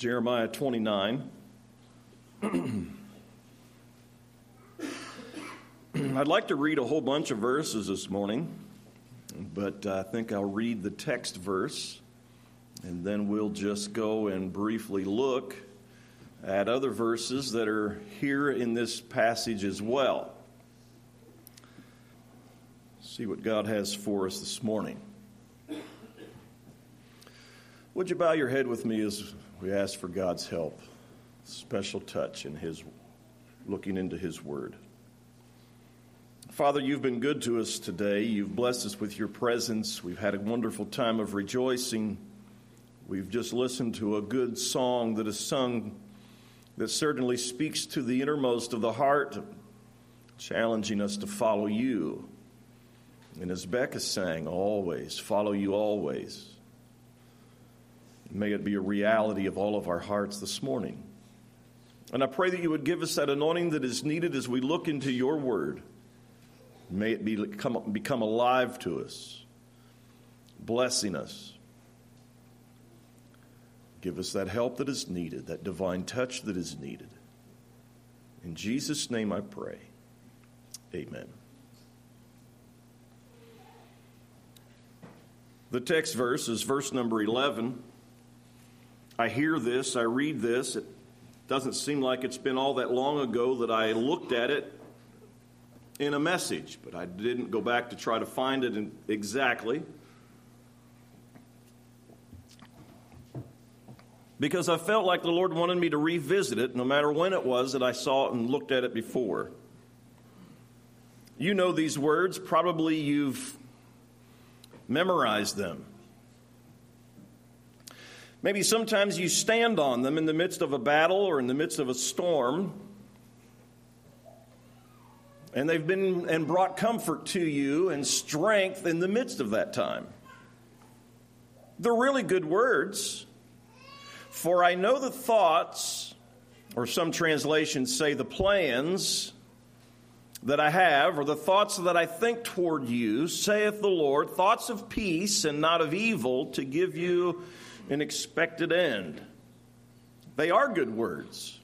Jeremiah 29. I'd like to read a whole bunch of verses this morning, but I think I'll read the text verse and then we'll just go and briefly look at other verses that are here in this passage as well. See what God has for us this morning. Would you bow your head with me as we ask for God's help? Special touch in His looking into His Word. Father, you've been good to us today. You've blessed us with your presence. We've had a wonderful time of rejoicing. We've just listened to a good song that is sung that certainly speaks to the innermost of the heart, challenging us to follow you. And as Becca sang, always, follow you always. May it be a reality of all of our hearts this morning. And I pray that you would give us that anointing that is needed as we look into your word. May it become, become alive to us, blessing us. Give us that help that is needed, that divine touch that is needed. In Jesus' name I pray. Amen. The text verse is verse number 11. I hear this, I read this. It doesn't seem like it's been all that long ago that I looked at it in a message, but I didn't go back to try to find it exactly. Because I felt like the Lord wanted me to revisit it no matter when it was that I saw it and looked at it before. You know these words, probably you've memorized them. Maybe sometimes you stand on them in the midst of a battle or in the midst of a storm. And they've been and brought comfort to you and strength in the midst of that time. They're really good words. For I know the thoughts, or some translations say the plans that I have, or the thoughts that I think toward you, saith the Lord, thoughts of peace and not of evil, to give you an expected end. They are good words.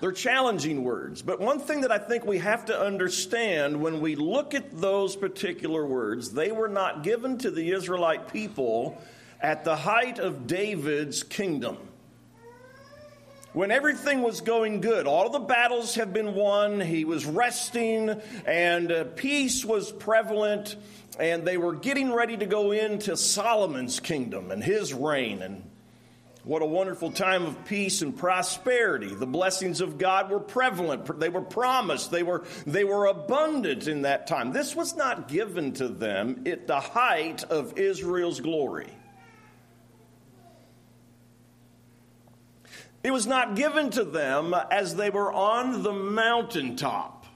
They're challenging words. But one thing that I think we have to understand when we look at those particular words, they were not given to the Israelite people at the height of David's kingdom. When everything was going good, all the battles have been won, he was resting, and uh, peace was prevalent and they were getting ready to go into Solomon's kingdom and his reign. And what a wonderful time of peace and prosperity. The blessings of God were prevalent. They were promised. They were, they were abundant in that time. This was not given to them at the height of Israel's glory. It was not given to them as they were on the mountaintop.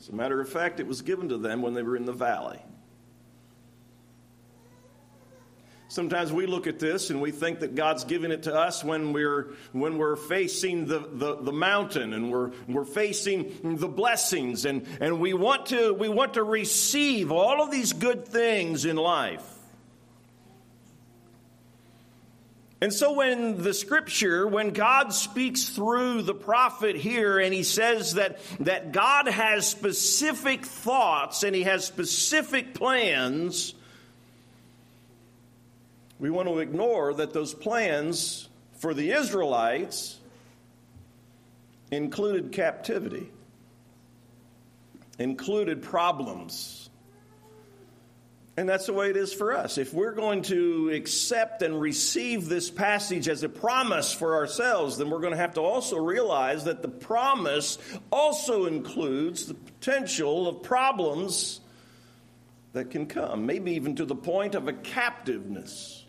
As a matter of fact, it was given to them when they were in the valley. Sometimes we look at this and we think that God's giving it to us when we're, when we're facing the, the, the, mountain and we're, we're facing the blessings and, and we, want to, we want to receive all of these good things in life. And so, when the scripture, when God speaks through the prophet here and he says that, that God has specific thoughts and he has specific plans, we want to ignore that those plans for the Israelites included captivity, included problems and that's the way it is for us. If we're going to accept and receive this passage as a promise for ourselves, then we're going to have to also realize that the promise also includes the potential of problems that can come, maybe even to the point of a captiveness.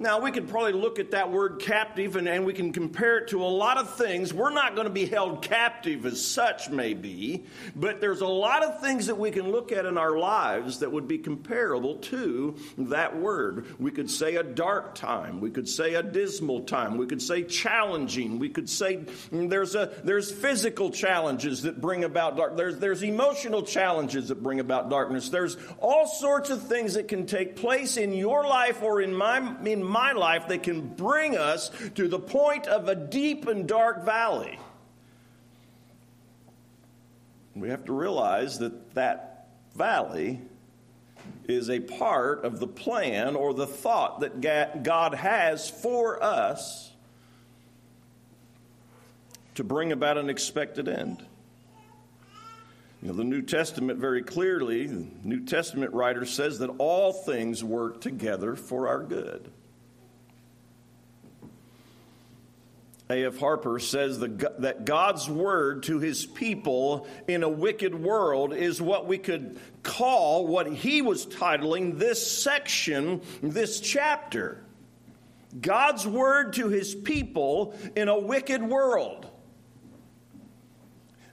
Now, we could probably look at that word captive and, and we can compare it to a lot of things. We're not going to be held captive as such, maybe, but there's a lot of things that we can look at in our lives that would be comparable to that word. We could say a dark time. We could say a dismal time. We could say challenging. We could say mm, there's, a, there's physical challenges that bring about dark. There's, there's emotional challenges that bring about darkness. There's all sorts of things that can take place in your life or in my, in my life that can bring us to the point of a deep and dark valley. We have to realize that that valley is a part of the plan or the thought that God has for us to bring about an expected end. You know, the New Testament very clearly, the New Testament writer says that all things work together for our good. A.F. Harper says that God's word to his people in a wicked world is what we could call what he was titling this section, this chapter. God's word to his people in a wicked world.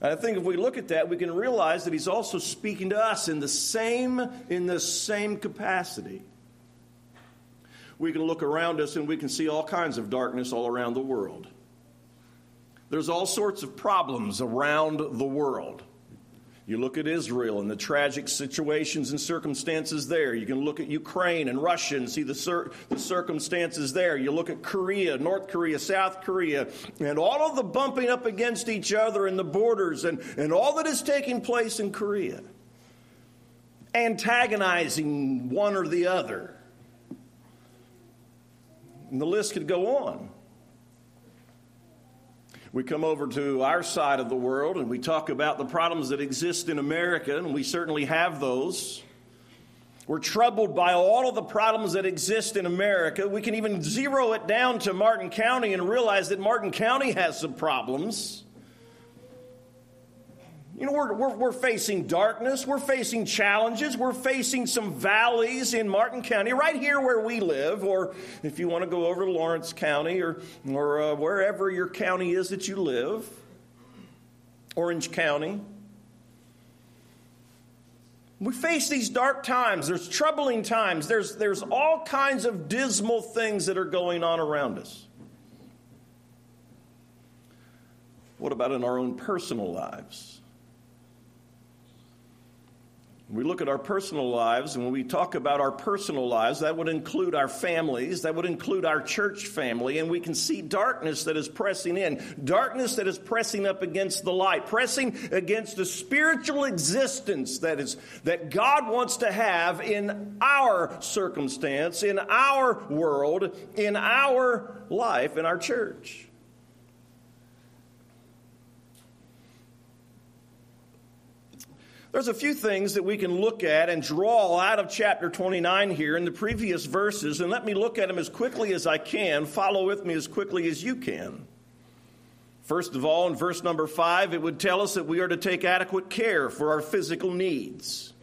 And I think if we look at that, we can realize that he's also speaking to us in the same, in the same capacity. We can look around us and we can see all kinds of darkness all around the world. There's all sorts of problems around the world. You look at Israel and the tragic situations and circumstances there. You can look at Ukraine and Russia and see the, cir- the circumstances there. You look at Korea, North Korea, South Korea, and all of the bumping up against each other in the borders and, and all that is taking place in Korea, antagonizing one or the other. And the list could go on. We come over to our side of the world and we talk about the problems that exist in America, and we certainly have those. We're troubled by all of the problems that exist in America. We can even zero it down to Martin County and realize that Martin County has some problems. You know, we're, we're, we're, facing darkness, we're facing challenges, we're facing some valleys in Martin County, right here where we live, or if you want to go over to Lawrence County or, or uh, wherever your county is that you live, Orange County. We face these dark times, there's troubling times, there's, there's all kinds of dismal things that are going on around us. What about in our own personal lives? We look at our personal lives, and when we talk about our personal lives, that would include our families, that would include our church family, and we can see darkness that is pressing in, darkness that is pressing up against the light, pressing against the spiritual existence that is that God wants to have in our circumstance, in our world, in our life, in our church. There's a few things that we can look at and draw out of chapter 29 here in the previous verses, and let me look at them as quickly as I can. Follow with me as quickly as you can. First of all, in verse number 5, it would tell us that we are to take adequate care for our physical needs.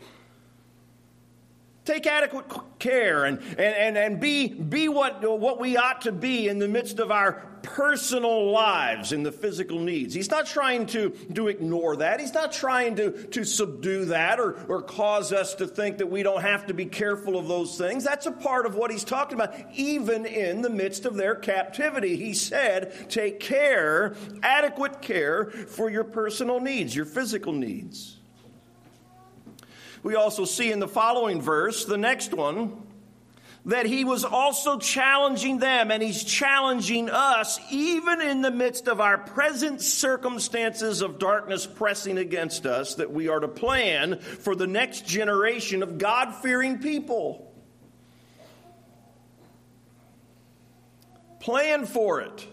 Take adequate care and, and, and, and be, be what, what we ought to be in the midst of our personal lives in the physical needs. He's not trying to, to ignore that. He's not trying to, to subdue that or, or cause us to think that we don't have to be careful of those things. That's a part of what he's talking about, even in the midst of their captivity. He said, take care, adequate care for your personal needs, your physical needs. We also see in the following verse, the next one, that he was also challenging them and he's challenging us even in the midst of our present circumstances of darkness pressing against us that we are to plan for the next generation of God fearing people. Plan for it.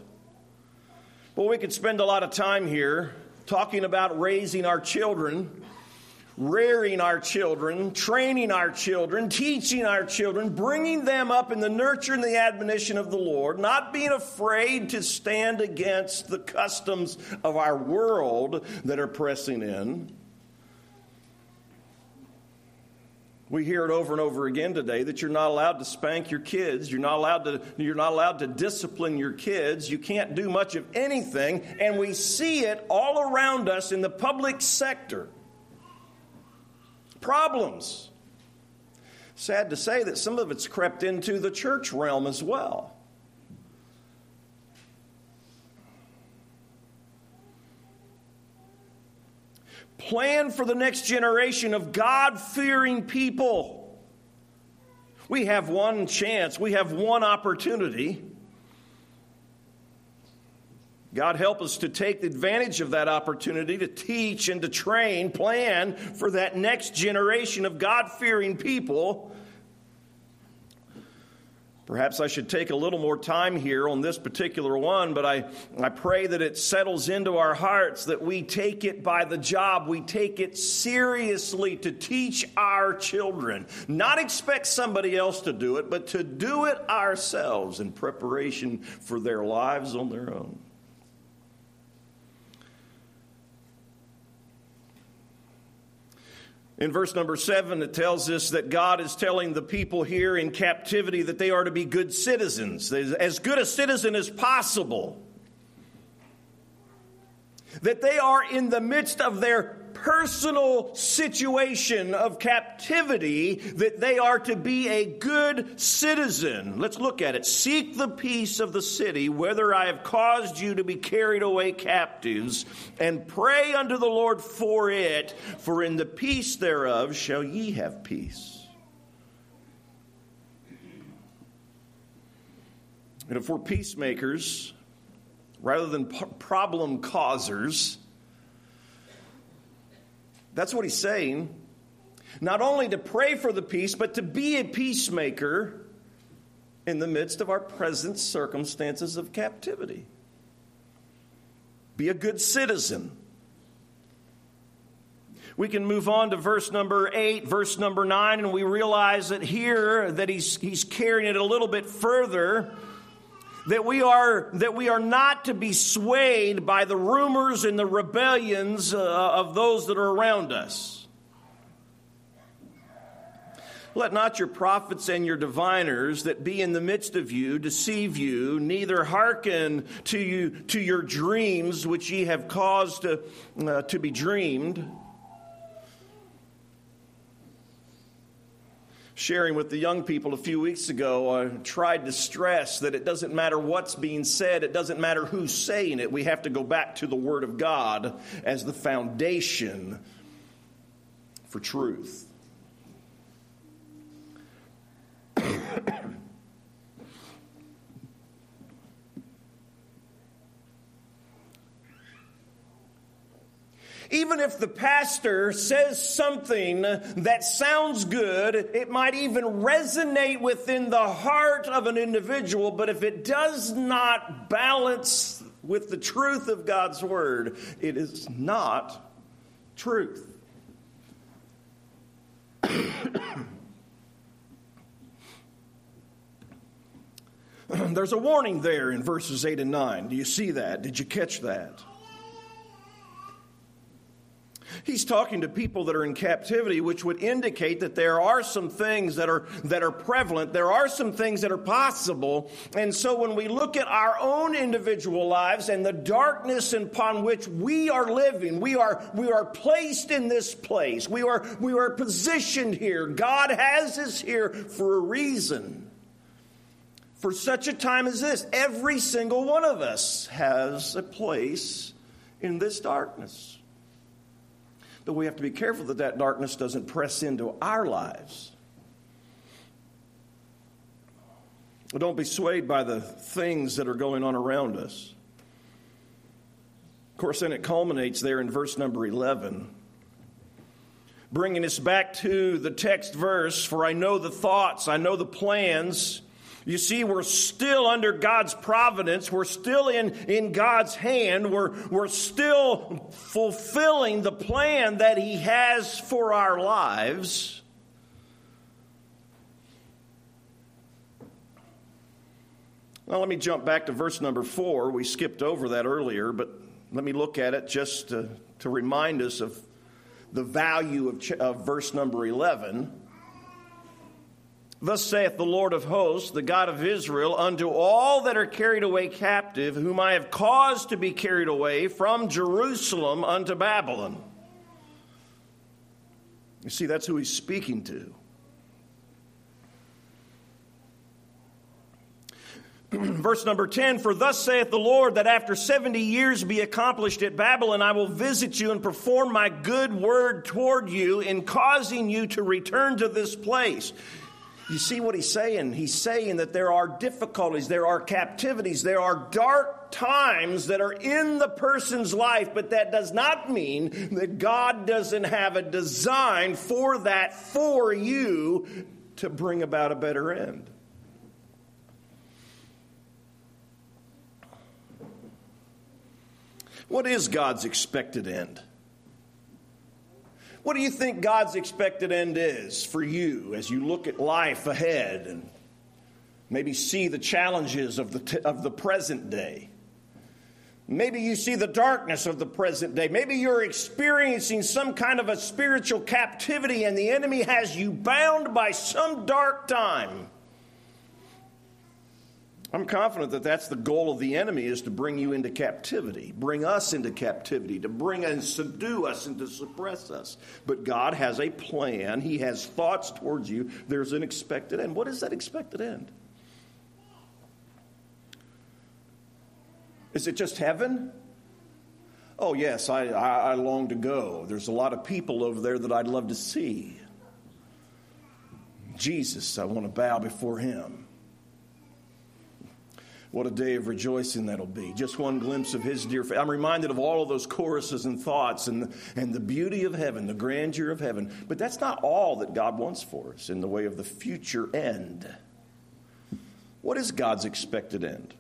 Well, we could spend a lot of time here talking about raising our children rearing our children, training our children, teaching our children, bringing them up in the nurture and the admonition of the Lord, not being afraid to stand against the customs of our world that are pressing in. We hear it over and over again today that you're not allowed to spank your kids. You're not allowed to, you're not allowed to discipline your kids. You can't do much of anything. And we see it all around us in the public sector problems. Sad to say that some of it's crept into the church realm as well. Plan for the next generation of God fearing people. We have one chance, we have one opportunity. God help us to take advantage of that opportunity to teach and to train, plan for that next generation of God fearing people Perhaps I should take a little more time here on this particular one, but I, I pray that it settles into our hearts that we take it by the job. We take it seriously to teach our children. Not expect somebody else to do it, but to do it ourselves in preparation for their lives on their own. In verse number seven, it tells us that God is telling the people here in captivity that they are to be good citizens, as good a citizen as possible. That they are in the midst of their personal situation of captivity that they are to be a good citizen. Let's look at it. Seek the peace of the city, whether I have caused you to be carried away captives, and pray unto the Lord for it, for in the peace thereof shall ye have peace. And if we're peacemakers, rather than problem causers, that's what he's saying. Not only to pray for the peace, but to be a peacemaker in the midst of our present circumstances of captivity. Be a good citizen. We can move on to verse number 8, verse number 9, and we realize that here that he's, he's carrying it a little bit further that we are that we are not to be swayed by the rumors and the rebellions uh, of those that are around us. Let not your prophets and your diviners that be in the midst of you deceive you neither hearken to you to your dreams which ye have caused to, uh, to be dreamed sharing with the young people a few weeks ago, I tried to stress that it doesn't matter what's being said, it doesn't matter who's saying it. We have to go back to the Word of God as the foundation for truth. Even if the pastor says something that sounds good, it might even resonate within the heart of an individual, but if it does not balance with the truth of God's word, it is not truth. There's a warning there in verses 8 and 9. Do you see that? Did you catch that? He's talking to people that are in captivity, which would indicate that there are some things that are, that are prevalent. There are some things that are possible. And so when we look at our own individual lives and the darkness upon which we are living, we are, we are placed in this place. We are, we are positioned here. God has us here for a reason. For such a time as this, every single one of us has a place in this darkness. But we have to be careful that that darkness doesn't press into our lives. Don't be swayed by the things that are going on around us. Of course, then it culminates there in verse number 11, bringing us back to the text verse For I know the thoughts, I know the plans you see, we're still under God's providence. We're still in, in God's hand. We're, we're still fulfilling the plan that He has for our lives. Now, let me jump back to verse number four. We skipped over that earlier, but let me look at it just to, to remind us of the value of, of verse number 11. Thus saith the Lord of hosts, the God of Israel, unto all that are carried away captive, whom I have caused to be carried away from Jerusalem unto Babylon. You see, that's who he's speaking to. Verse number 10 For thus saith the Lord, that after 70 years be accomplished at Babylon, I will visit you and perform my good word toward you in causing you to return to this place. You see what he's saying? He's saying that there are difficulties, there are captivities, there are dark times that are in the person's life, but that does not mean that God doesn't have a design for that for you to bring about a better end. What is God's expected end? What do you think God's expected end is for you as you look at life ahead and maybe see the challenges of the, t- of the present day? Maybe you see the darkness of the present day. Maybe you're experiencing some kind of a spiritual captivity and the enemy has you bound by some dark time. I'm confident that that's the goal of the enemy is to bring you into captivity, bring us into captivity, to bring and subdue us and to suppress us. But God has a plan. He has thoughts towards you. There's an expected end. What is that expected end? Is it just heaven? Oh, yes, I, I, I long to go. There's a lot of people over there that I'd love to see. Jesus, I want to bow before him. What a day of rejoicing that'll be. Just one glimpse of his dear face. I'm reminded of all of those choruses and thoughts and, and the beauty of heaven, the grandeur of heaven. But that's not all that God wants for us in the way of the future end. What is God's expected end?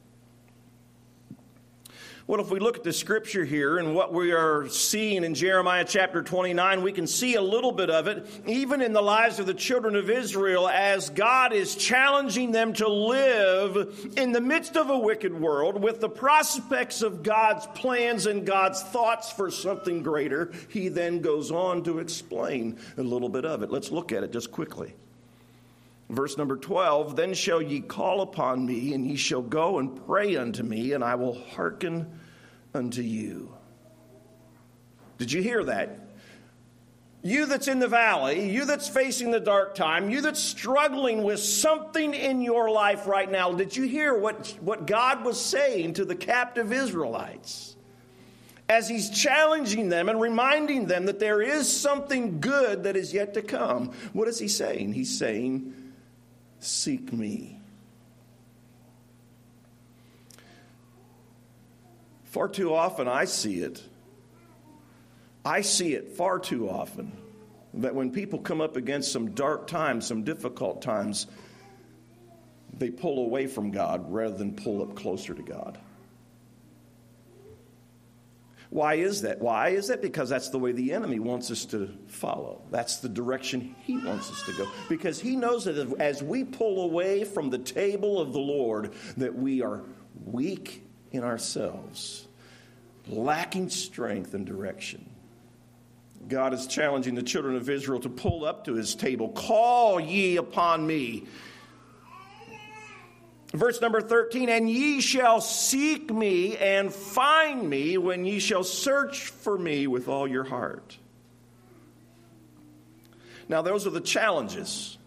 Well, if we look at the scripture here and what we are seeing in Jeremiah chapter 29, we can see a little bit of it, even in the lives of the children of Israel, as God is challenging them to live in the midst of a wicked world with the prospects of God's plans and God's thoughts for something greater. He then goes on to explain a little bit of it. Let's look at it just quickly. Verse number 12 Then shall ye call upon me, and ye shall go and pray unto me, and I will hearken unto you. Did you hear that? You that's in the valley, you that's facing the dark time, you that's struggling with something in your life right now, did you hear what, what God was saying to the captive Israelites? As He's challenging them and reminding them that there is something good that is yet to come. What is He saying? He's saying, Seek me. Far too often I see it. I see it far too often that when people come up against some dark times, some difficult times, they pull away from God rather than pull up closer to God. Why is that? Why is that? Because that's the way the enemy wants us to follow. That's the direction he wants us to go. Because he knows that as we pull away from the table of the Lord, that we are weak in ourselves, lacking strength and direction. God is challenging the children of Israel to pull up to his table. Call ye upon me. Verse number 13, and ye shall seek me and find me when ye shall search for me with all your heart. Now, those are the challenges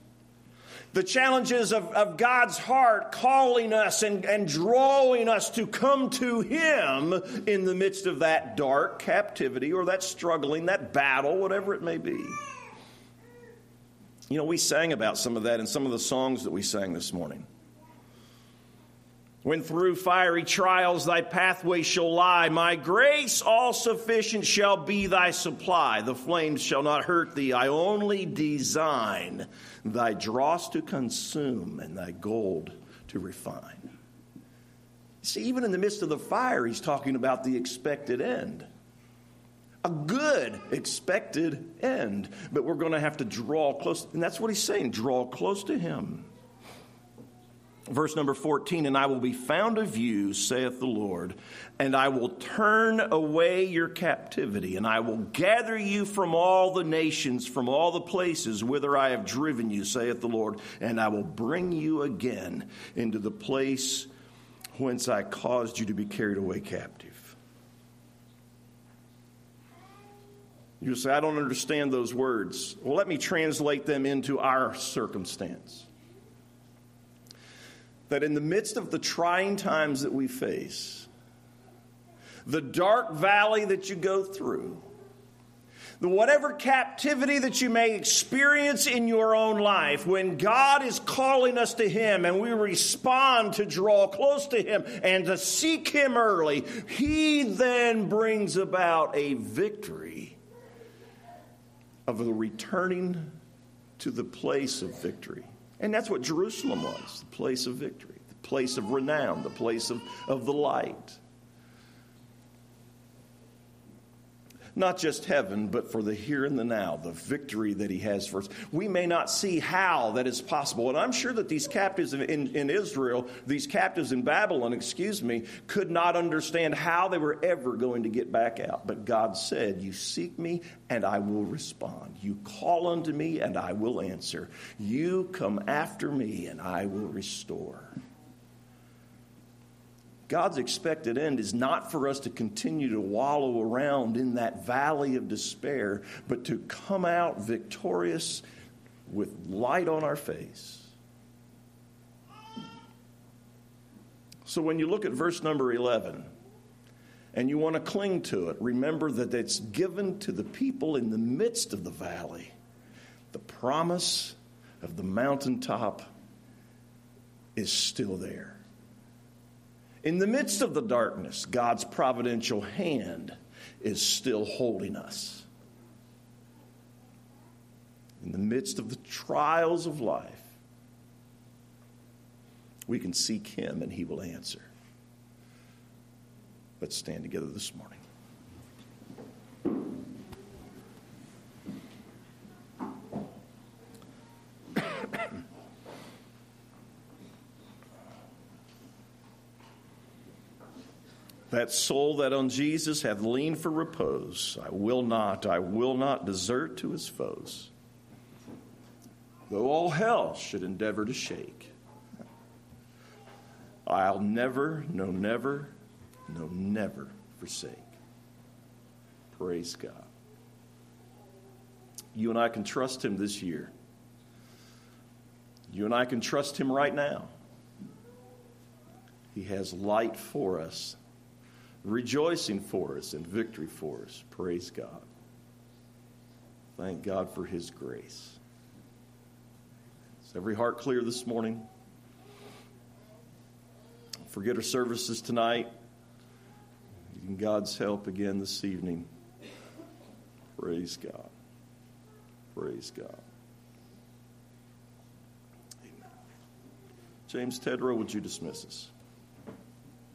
the challenges of, of God's heart calling us and, and drawing us to come to Him in the midst of that dark captivity or that struggling, that battle, whatever it may be. You know, we sang about some of that in some of the songs that we sang this morning. When through fiery trials thy pathway shall lie, my grace all sufficient shall be thy supply. The flames shall not hurt thee. I only design thy dross to consume and thy gold to refine. See, even in the midst of the fire, he's talking about the expected end. A good expected end. But we're going to have to draw close. And that's what he's saying draw close to him. Verse number 14, and I will be found of you, saith the Lord, and I will turn away your captivity, and I will gather you from all the nations, from all the places whither I have driven you, saith the Lord, and I will bring you again into the place whence I caused you to be carried away captive. You say, I don't understand those words. Well, let me translate them into our circumstance that in the midst of the trying times that we face, the dark valley that you go through, the whatever captivity that you may experience in your own life, when God is calling us to Him and we respond to draw close to Him and to seek Him early, He then brings about a victory of the returning to the place of victory. And that's what Jerusalem was the place of victory, the place of renown, the place of, of the light. Not just heaven, but for the here and the now, the victory that he has for us. We may not see how that is possible. And I'm sure that these captives in, in, in Israel, these captives in Babylon, excuse me, could not understand how they were ever going to get back out. But God said, You seek me, and I will respond. You call unto me, and I will answer. You come after me, and I will restore. God's expected end is not for us to continue to wallow around in that valley of despair, but to come out victorious with light on our face. So when you look at verse number 11 and you want to cling to it, remember that it's given to the people in the midst of the valley. The promise of the mountaintop is still there. In the midst of the darkness, God's providential hand is still holding us. In the midst of the trials of life, we can seek Him and He will answer. Let's stand together this morning. That soul that on Jesus hath leaned for repose, I will not, I will not desert to his foes. Though all hell should endeavor to shake, I'll never, no, never, no, never forsake. Praise God. You and I can trust him this year. You and I can trust him right now. He has light for us rejoicing for us and victory for us. Praise God. Thank God for His grace. Is every heart clear this morning? Forget our services tonight. Needing God's help again this evening. Praise God. Praise God. Amen. James Tedrow, would you dismiss us?